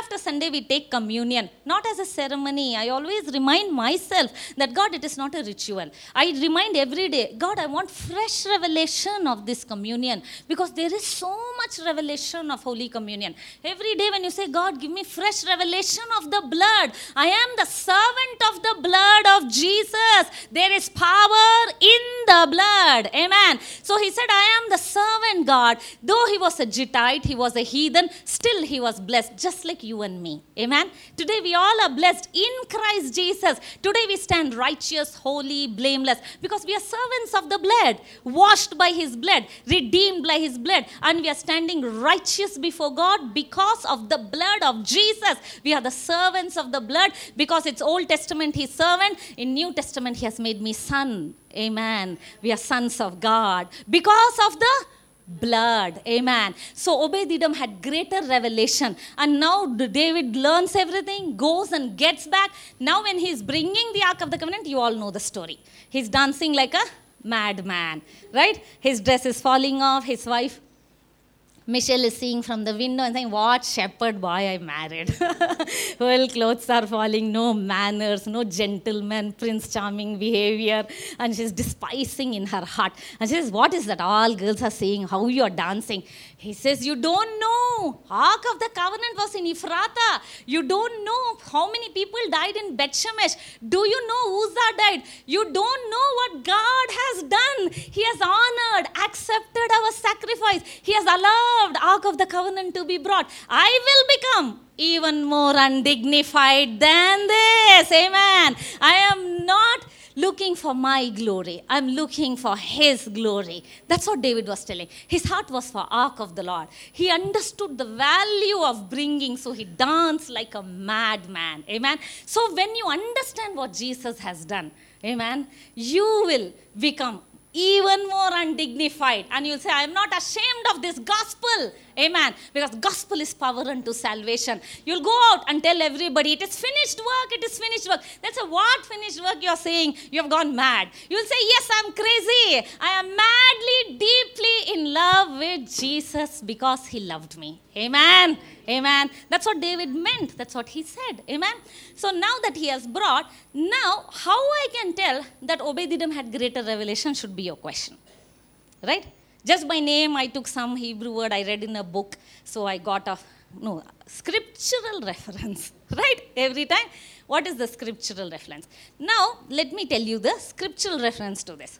after Sunday we take communion, not as a ceremony. I always remind myself that God, it is not a ritual. I remind every day, God, I want fresh revelation of this communion because there is so much revelation of Holy Communion. Every day when you say, God, give me fresh revelation of the blood, I am the servant of the blood of Jesus. There is power in the blood. Amen. So he said, I am the servant, God. Though he was a Gittite, he was a heathen, still he was blessed, just like you and me. Amen. Today we all are blessed in Christ Jesus. Today we stand righteous, holy, blameless, because we are servants of the blood, washed by his blood, redeemed by his blood, and we are standing righteous before God because of the blood of Jesus. We are the servants of the blood because it's Old Testament, he's servant. In New Testament, he has made me son. Amen. We are sons of God because of the blood. Amen. So Obed-Edom had greater revelation. And now David learns everything, goes and gets back. Now when he's bringing the Ark of the Covenant, you all know the story. He's dancing like a madman, right? His dress is falling off. His wife Michelle is seeing from the window and saying, What shepherd boy I married. well, clothes are falling, no manners, no gentleman, prince charming behavior. And she's despising in her heart. And she says, What is that? All girls are saying, How you are dancing. He says, You don't know. Ark of the covenant was in Ephrata. You don't know how many people died in Beth Shemesh. Do you know Uzzah died? You don't know what God has done. He has honored, accepted our sacrifice. He has allowed Ark of the covenant to be brought. I will become even more undignified than this. Amen. I am not looking for my glory. I'm looking for his glory. That's what David was telling. His heart was for ark of the Lord. He understood the value of bringing, so he danced like a madman. Amen. So when you understand what Jesus has done, amen, you will become even more undignified. And you'll say i am not ashamed of this gospel. Amen. Because gospel is power unto salvation. You'll go out and tell everybody it is finished work it is finished work. That's a what finished work you're saying. You have gone mad. You'll say yes i'm crazy. I am in love with jesus because he loved me. Amen. Amen. That's what david meant. That's what he said. Amen. So now that he has brought now how i can tell that obed-edom had greater revelation should be your question? Right? Just by name i took some hebrew word i read in a book so i got a no scriptural reference right? Every time. What is the scriptural reference? Now let me tell you the scriptural reference to this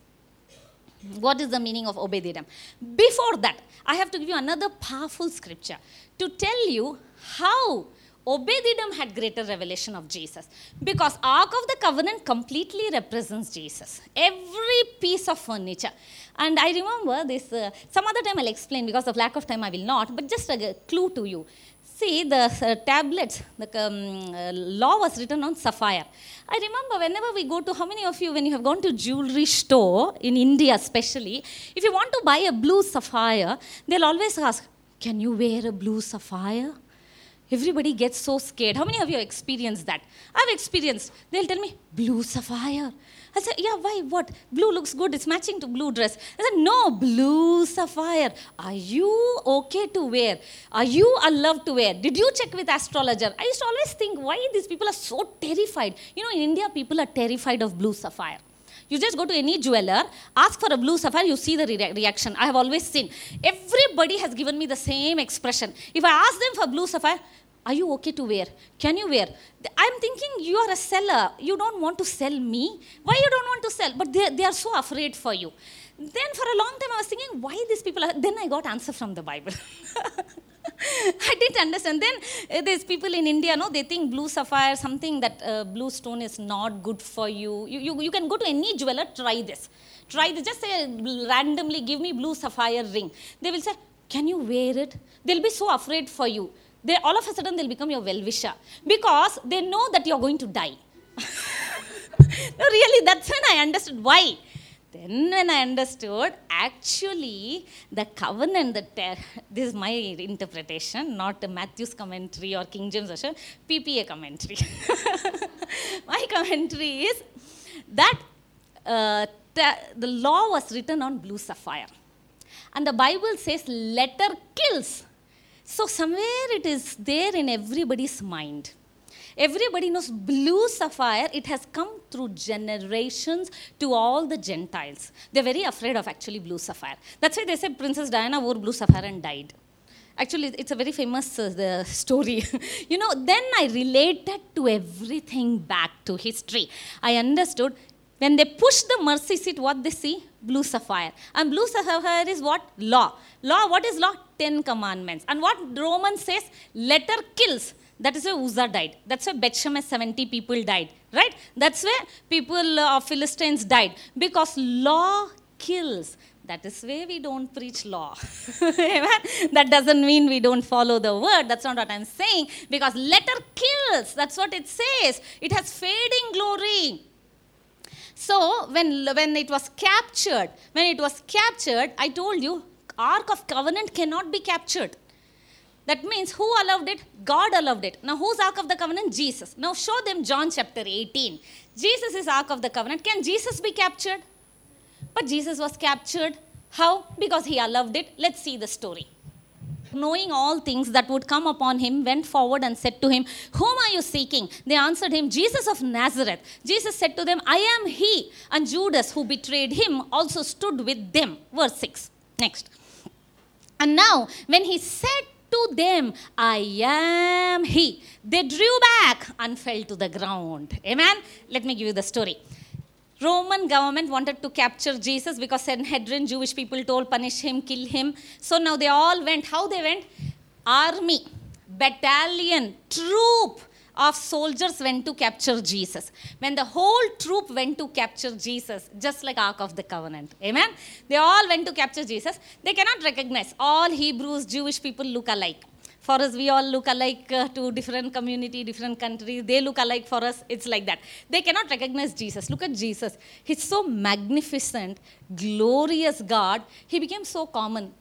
what is the meaning of Obed-Edom? Before that, I have to give you another powerful scripture to tell you how Obed-Edom had greater revelation of Jesus. Because Ark of the Covenant completely represents Jesus. Every piece of furniture. And I remember this, uh, some other time I'll explain because of lack of time I will not, but just a clue to you. See, the uh, tablets, the um, uh, law was written on sapphire. I remember whenever we go to, how many of you, when you have gone to jewelry store, in India especially, if you want to buy a blue sapphire, they'll always ask, can you wear a blue sapphire? Everybody gets so scared. How many of you have experienced that? I've experienced. They'll tell me, blue sapphire. I said, yeah, why? What? Blue looks good. It's matching to blue dress. I said, no, blue sapphire. Are you okay to wear? Are you allowed to wear? Did you check with astrologer? I used to always think, why these people are so terrified? You know, in India, people are terrified of blue sapphire. You just go to any jeweler, ask for a blue sapphire, you see the re- reaction. I have always seen. Everybody has given me the same expression. If I ask them for blue sapphire, are you okay to wear? Can you wear? I'm thinking you are a seller. You don't want to sell me. Why you don't want to sell? But they, they are so afraid for you. Then for a long time I was thinking, why these people are... Then I got answer from the Bible. I didn't understand. Then uh, there's people in India, no, they think blue sapphire, something that uh, blue stone is not good for you. You, you. you can go to any jeweler, try this. Try this. Just say randomly, give me blue sapphire ring. They will say, can you wear it? They'll be so afraid for you they all of a sudden they'll become your well-wisher because they know that you're going to die. no, really, that's when I understood why. Then, when I understood, actually, the covenant, the ter- this is my interpretation, not Matthew's commentary or King James version, PPA commentary. my commentary is that uh, the law was written on blue sapphire. And the Bible says, letter kills So, somewhere it is there in everybody's mind. Everybody knows blue sapphire, it has come through generations to all the Gentiles. They're very afraid of actually blue sapphire. That's why they say Princess Diana wore blue sapphire and died. Actually, it's a very famous uh, story. you know, then I related to everything back to history. I understood when they push the mercy seat, what they see? Blue sapphire. And blue sapphire is what? Law. Law, what is law? Ten commandments. And what Roman says? Letter kills. That is why Uzzah died. That's why Bethshemesh 70 people died. Right? That's where people of Philistines died. Because law kills. That is why we don't preach law. that doesn't mean we don't follow the word. That's not what I'm saying. Because letter kills. That's what it says. It has fading glory. So when, when it was captured, when it was captured, I told you, Ark of Covenant cannot be captured. That means who allowed it? God allowed it. Now, who's Ark of the Covenant? Jesus. Now, show them John chapter 18. Jesus is Ark of the Covenant. Can Jesus be captured? But Jesus was captured. How? Because he allowed it. Let's see the story knowing all things that would come upon him, went forward and said to him, Whom are you seeking? They answered him, Jesus of Nazareth. Jesus said to them, I am he. And Judas, who betrayed him, also stood with them. Verse 6. Next. And now, when he said to them, I am he, they drew back and fell to the ground. Amen. Let me give you the story. Roman government wanted to capture Jesus because Sanhedrin, Jewish people told, punish him, kill him. So now they all went. How they went? Army, battalion, troop of soldiers went to capture Jesus. When the whole troop went to capture Jesus, just like Ark of the Covenant. Amen? They all went to capture Jesus. They cannot recognize. All Hebrews, Jewish people look alike for us we all look alike uh, to different community different countries they look alike for us. It's like that. They cannot recognize jesus. Look at jesus. He's so magnificent glorious god. He became so common.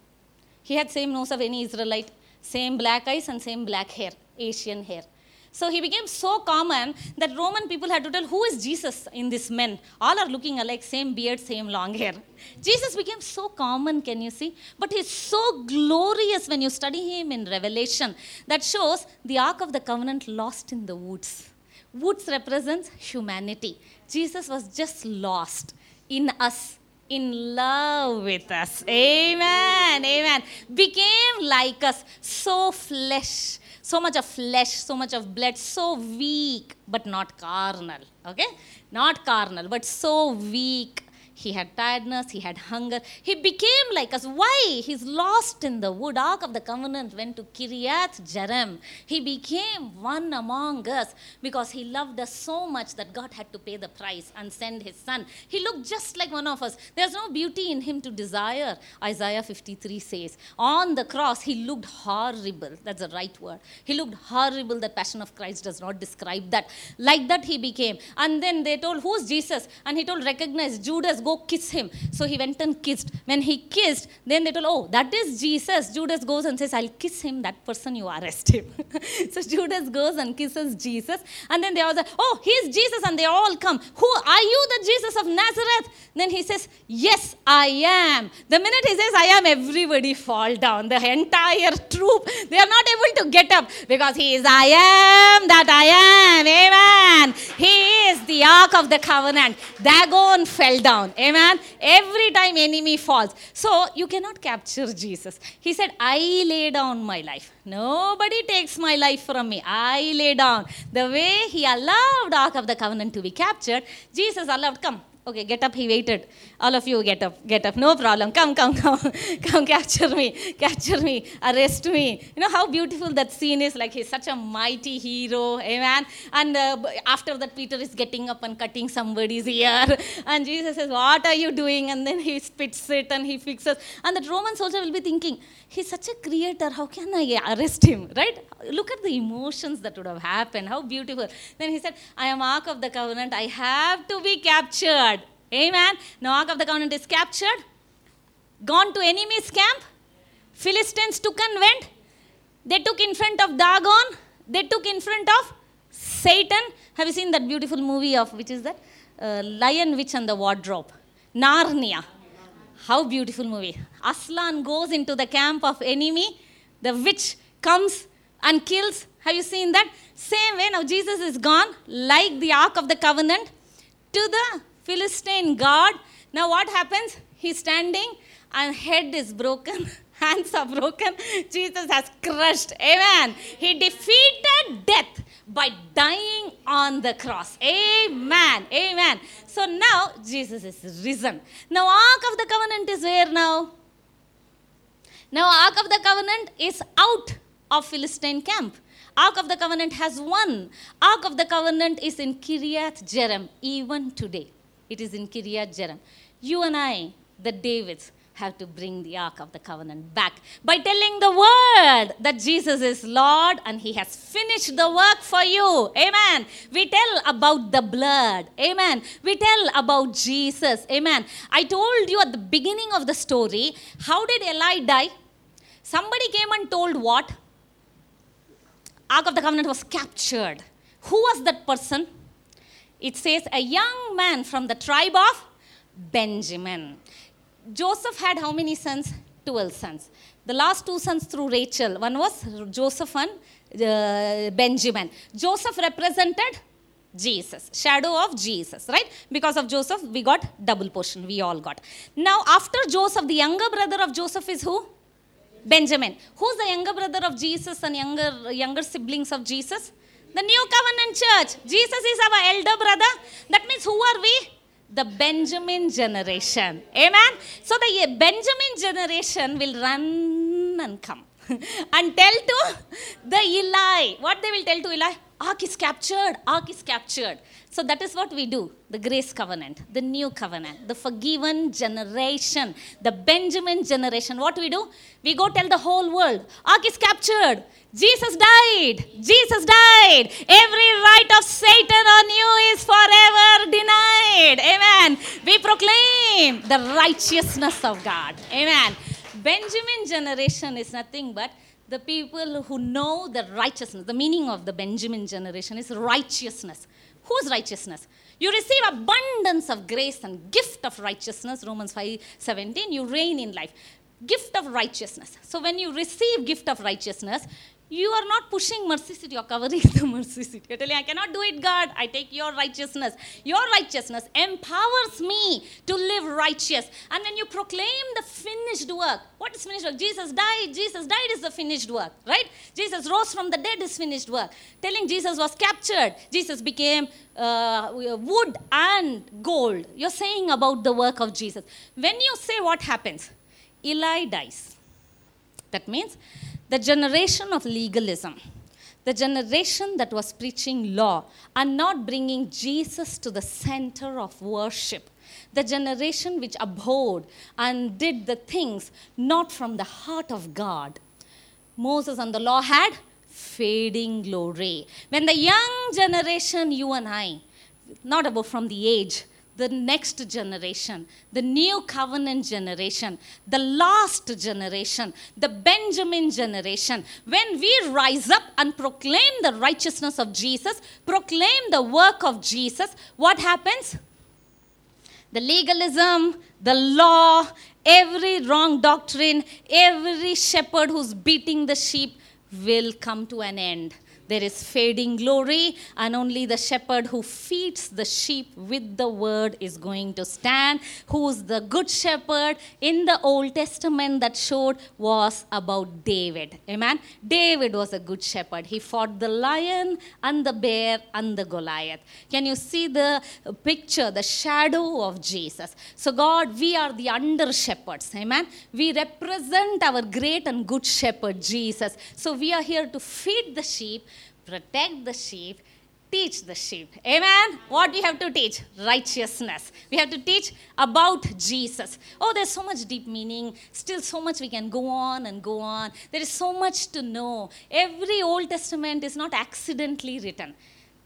He had same nose of any israelite same black eyes and same black hair asian hair so he became so common that Roman people had to tell, Who is Jesus in this men? All are looking alike, same beard, same long hair. Jesus became so common, can you see? But he's so glorious when you study him in Revelation. That shows the Ark of the Covenant lost in the woods. Woods represents humanity. Jesus was just lost in us in love with us. Amen. Amen. Became like us, so flesh, so much of flesh, so much of blood, so weak, but not carnal. Okay? Not carnal, but so weak he had tiredness, he had hunger. He became like us. Why? He's lost in the wood. Ark of the covenant went to Kiriath Jearim. He became one among us because he loved us so much that God had to pay the price and send his son. He looked just like one of us. There's no beauty in him to desire. Isaiah 53 says, On the cross, he looked horrible. That's the right word. He looked horrible. The Passion of Christ does not describe that. Like that, he became. And then they told, Who's Jesus? And he told, Recognize Judas, go kiss him. So he went and kissed. When he kissed, then they told, oh, that is Jesus. Judas goes and says, I'll kiss him, that person you arrest him. so Judas goes and kisses Jesus. And then they all say, oh, he's Jesus. And they all come. Who are you, the Jesus of Nazareth? Then he says, yes, I am. The minute he says, I am, everybody fall down. The entire troop, they are not able to get up because he is, I am that I am. Amen. He is the Ark of the Covenant. Dagon fell down. Amen. Every time enemy falls. So you cannot capture Jesus. He said, I lay down my life. Nobody takes my life from me. I lay down. The way he allowed Ark of the Covenant to be captured, Jesus allowed, come, Okay, get up. He waited. All of you get up. Get up. No problem. Come, come, come. come, capture me. Capture me. Arrest me. You know how beautiful that scene is? Like he's such a mighty hero. Amen. And uh, after that, Peter is getting up and cutting somebody's ear. And Jesus says, What are you doing? And then he spits it and he fixes. And that Roman soldier will be thinking, He's such a creator. How can I arrest him? Right? Look at the emotions that would have happened. How beautiful. Then he said, I am Ark of the Covenant. I have to be captured. Amen. Now, Ark of the Covenant is captured, gone to enemy's camp. Philistines took and went. They took in front of Dagon. They took in front of Satan. Have you seen that beautiful movie of which is that? Uh, Lion, Witch, and the Wardrobe. Narnia. How beautiful movie. Aslan goes into the camp of enemy. The witch comes and kills. Have you seen that? Same way, now Jesus is gone, like the Ark of the Covenant, to the Philistine God. Now, what happens? He's standing, and head is broken, hands are broken. Jesus has crushed. Amen. He defeated death by dying on the cross. Amen. Amen. So now Jesus is risen. Now, Ark of the Covenant is where now? Now, Ark of the Covenant is out of Philistine camp. Ark of the Covenant has won. Ark of the Covenant is in Kiryat Jearim even today. It is in Kiryat Jearim. You and I, the Davids, have to bring the Ark of the Covenant back by telling the word that Jesus is Lord and He has finished the work for you. Amen. We tell about the blood. Amen. We tell about Jesus. Amen. I told you at the beginning of the story how did Eli die? Somebody came and told what? Ark of the Covenant was captured. Who was that person? It says a young man from the tribe of Benjamin. Joseph had how many sons? 12 sons. The last two sons through Rachel. One was Joseph and uh, Benjamin. Joseph represented Jesus, shadow of Jesus, right? Because of Joseph, we got double portion. We all got. Now, after Joseph, the younger brother of Joseph is who? Benjamin. Who's the younger brother of Jesus and younger, younger siblings of Jesus? The New Covenant Church. Jesus is our elder brother. That means who are we? The Benjamin generation. Amen. So the eh, Benjamin generation will run and come and tell to the Eli. What they will tell to Eli? Ark is captured. Ark is captured. So that is what we do. The grace covenant, the new covenant, the forgiven generation, the Benjamin generation. What we do? We go tell the whole world. Ark is captured. Jesus died. Jesus died. Every right of Satan on you is forever denied. Amen. We proclaim the righteousness of God. Amen. Benjamin generation is nothing but the people who know the righteousness. The meaning of the Benjamin generation is righteousness. Whose righteousness? You receive abundance of grace and gift of righteousness. Romans 5 17. You reign in life. Gift of righteousness. So when you receive gift of righteousness, you are not pushing mercy seat, you are covering the mercy seat. You're telling, I cannot do it, God. I take your righteousness. Your righteousness empowers me to live righteous. And when you proclaim the finished work, what is finished work? Jesus died. Jesus died is the finished work, right? Jesus rose from the dead is finished work. Telling Jesus was captured. Jesus became uh, wood and gold. You're saying about the work of Jesus. When you say what happens, Eli dies. That means the generation of legalism, the generation that was preaching law and not bringing Jesus to the center of worship, the generation which abhorred and did the things not from the heart of God. Moses and the law had fading glory. When the young generation, you and I, not about from the age, the next generation, the new covenant generation, the last generation, the Benjamin generation, when we rise up and proclaim the righteousness of Jesus, proclaim the work of Jesus, what happens? The legalism, the law, every wrong doctrine, every shepherd who's beating the sheep will come to an end there is fading glory, and only the shepherd who feeds the sheep with the word is going to stand. Who's the good shepherd in the Old Testament that showed was about David. Amen. David was a good shepherd. He fought the lion and the bear and the Goliath. Can you see the picture, the shadow of Jesus? So, God, we are the under shepherds. Amen. We represent our great and good shepherd, Jesus. So, we are here to feed the sheep protect the sheep, teach the sheep. Amen. What we have to teach? Righteousness. We have to teach about Jesus. Oh, there's so much deep meaning. Still, so much we can go on and go on. There is so much to know. Every Old Testament is not accidentally written.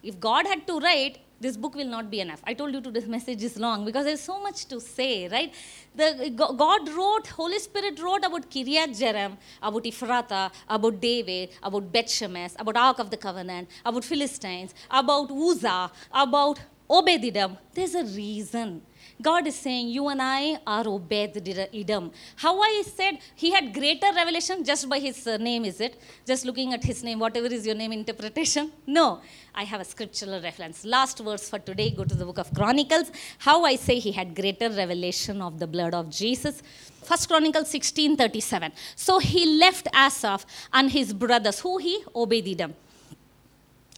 If God had to write, this book will not be enough. I told you to this message is long because there's so much to say, right? The, God wrote, Holy Spirit wrote about Kiryat Jearim, about Ephrathah, about David, about Beth Shemesh, about Ark of the Covenant, about Philistines, about Uzzah, about Obed-Edom, there's a reason. God is saying, You and I are Obed-Edom. How I said he had greater revelation just by his name, is it? Just looking at his name, whatever is your name interpretation? No. I have a scriptural reference. Last verse for today, go to the book of Chronicles. How I say he had greater revelation of the blood of Jesus. First Chronicles 16:37. So he left Asaph and his brothers, who he Obed-Edom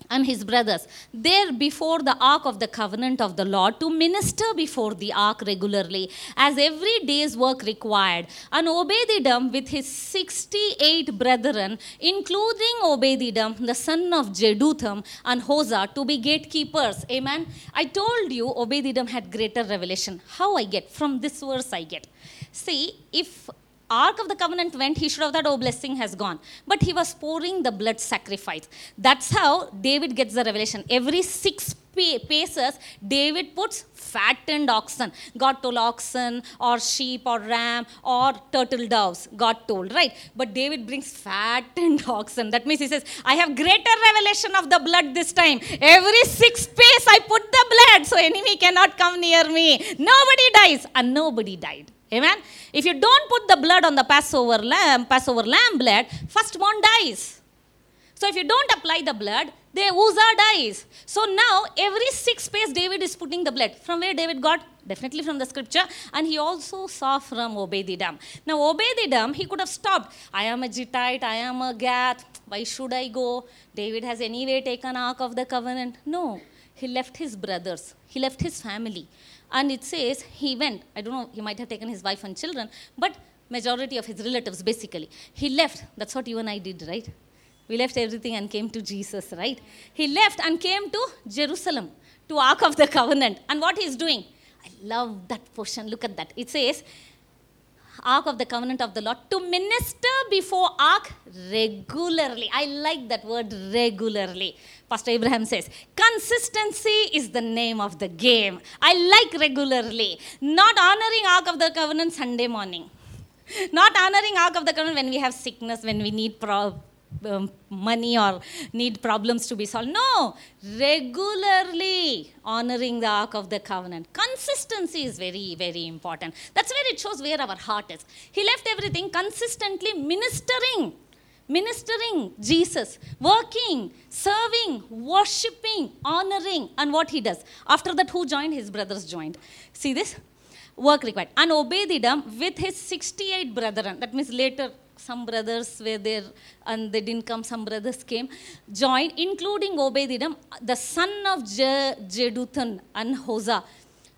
and his brothers there before the ark of the covenant of the Lord to minister before the ark regularly as every day's work required. And Obed-Edom with his 68 brethren, including Obed-Edom, the son of Jeduthun and Hosah, to be gatekeepers. Amen. I told you Obed-Edom had greater revelation. How I get? From this verse I get. See, if Ark of the Covenant went, he should have thought, oh, blessing has gone. But he was pouring the blood sacrifice. That's how David gets the revelation. Every six paces, David puts fattened oxen. God told oxen or sheep or ram or turtle doves. God told, right? But David brings fattened oxen. That means he says, I have greater revelation of the blood this time. Every six pace I put the blood so enemy cannot come near me. Nobody dies. And nobody died. Amen. If you don't put the blood on the Passover lamb, Passover lamb blood, first one dies. So if you don't apply the blood, the Uzzah dies. So now every six pace David is putting the blood. From where David got? Definitely from the scripture. And he also saw from Obed-Edom. Now Obed-Edom, he could have stopped. I am a Gittite, I am a Gath. Why should I go? David has anyway taken Ark of the Covenant. No. He left his brothers. He left his family. And it says he went. I don't know, he might have taken his wife and children, but majority of his relatives basically. He left. That's what you and I did, right? We left everything and came to Jesus, right? He left and came to Jerusalem, to Ark of the Covenant. And what he's doing? I love that portion. Look at that. It says, Ark of the Covenant of the Lord to minister before Ark regularly. I like that word regularly. Pastor Abraham says, consistency is the name of the game. I like regularly. Not honoring Ark of the Covenant Sunday morning. Not honoring Ark of the Covenant when we have sickness, when we need pro- um, money or need problems to be solved. No, regularly honoring the Ark of the Covenant. Consistency is very, very important. That's where it shows where our heart is. He left everything consistently ministering. Ministering Jesus, working, serving, worshipping, honoring, and what he does. After that, who joined? His brothers joined. See this? Work required. And Obed-Edom with his 68 brethren, that means later some brothers were there and they didn't come, some brothers came, joined, including Obed-Edom, the son of Je- Jeduthun and Hosah,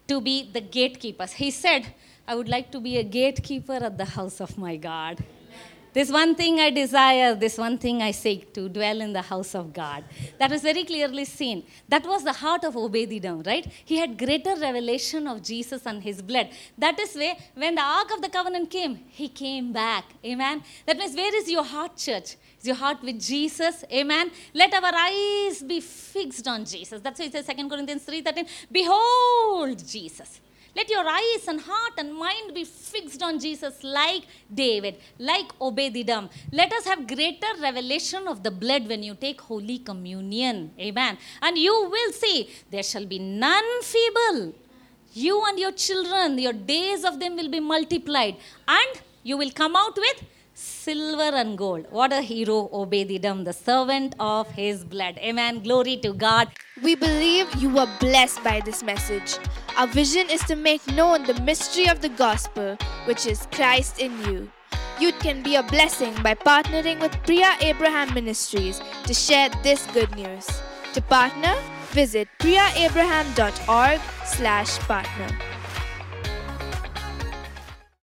to be the gatekeepers. He said, I would like to be a gatekeeper at the house of my God. This one thing I desire, this one thing I seek to dwell in the house of God. That was very clearly seen. That was the heart of Obed-Edom, right? He had greater revelation of Jesus and his blood. That is where, when the Ark of the Covenant came, he came back. Amen. That means, where is your heart, church? Is your heart with Jesus? Amen. Let our eyes be fixed on Jesus. That's why it says 2 Corinthians 3:13. Behold Jesus. Let your eyes and heart and mind be fixed on Jesus like David, like Obed-Edom. Let us have greater revelation of the blood when you take Holy Communion. Amen. And you will see there shall be none feeble. You and your children, your days of them will be multiplied. And you will come out with silver and gold. What a hero, Obed-Edom, the servant of his blood. Amen. Glory to God. We believe you were blessed by this message. Our vision is to make known the mystery of the gospel, which is Christ in you. You can be a blessing by partnering with Priya Abraham Ministries to share this good news. To partner, visit priyaabraham.org slash partner.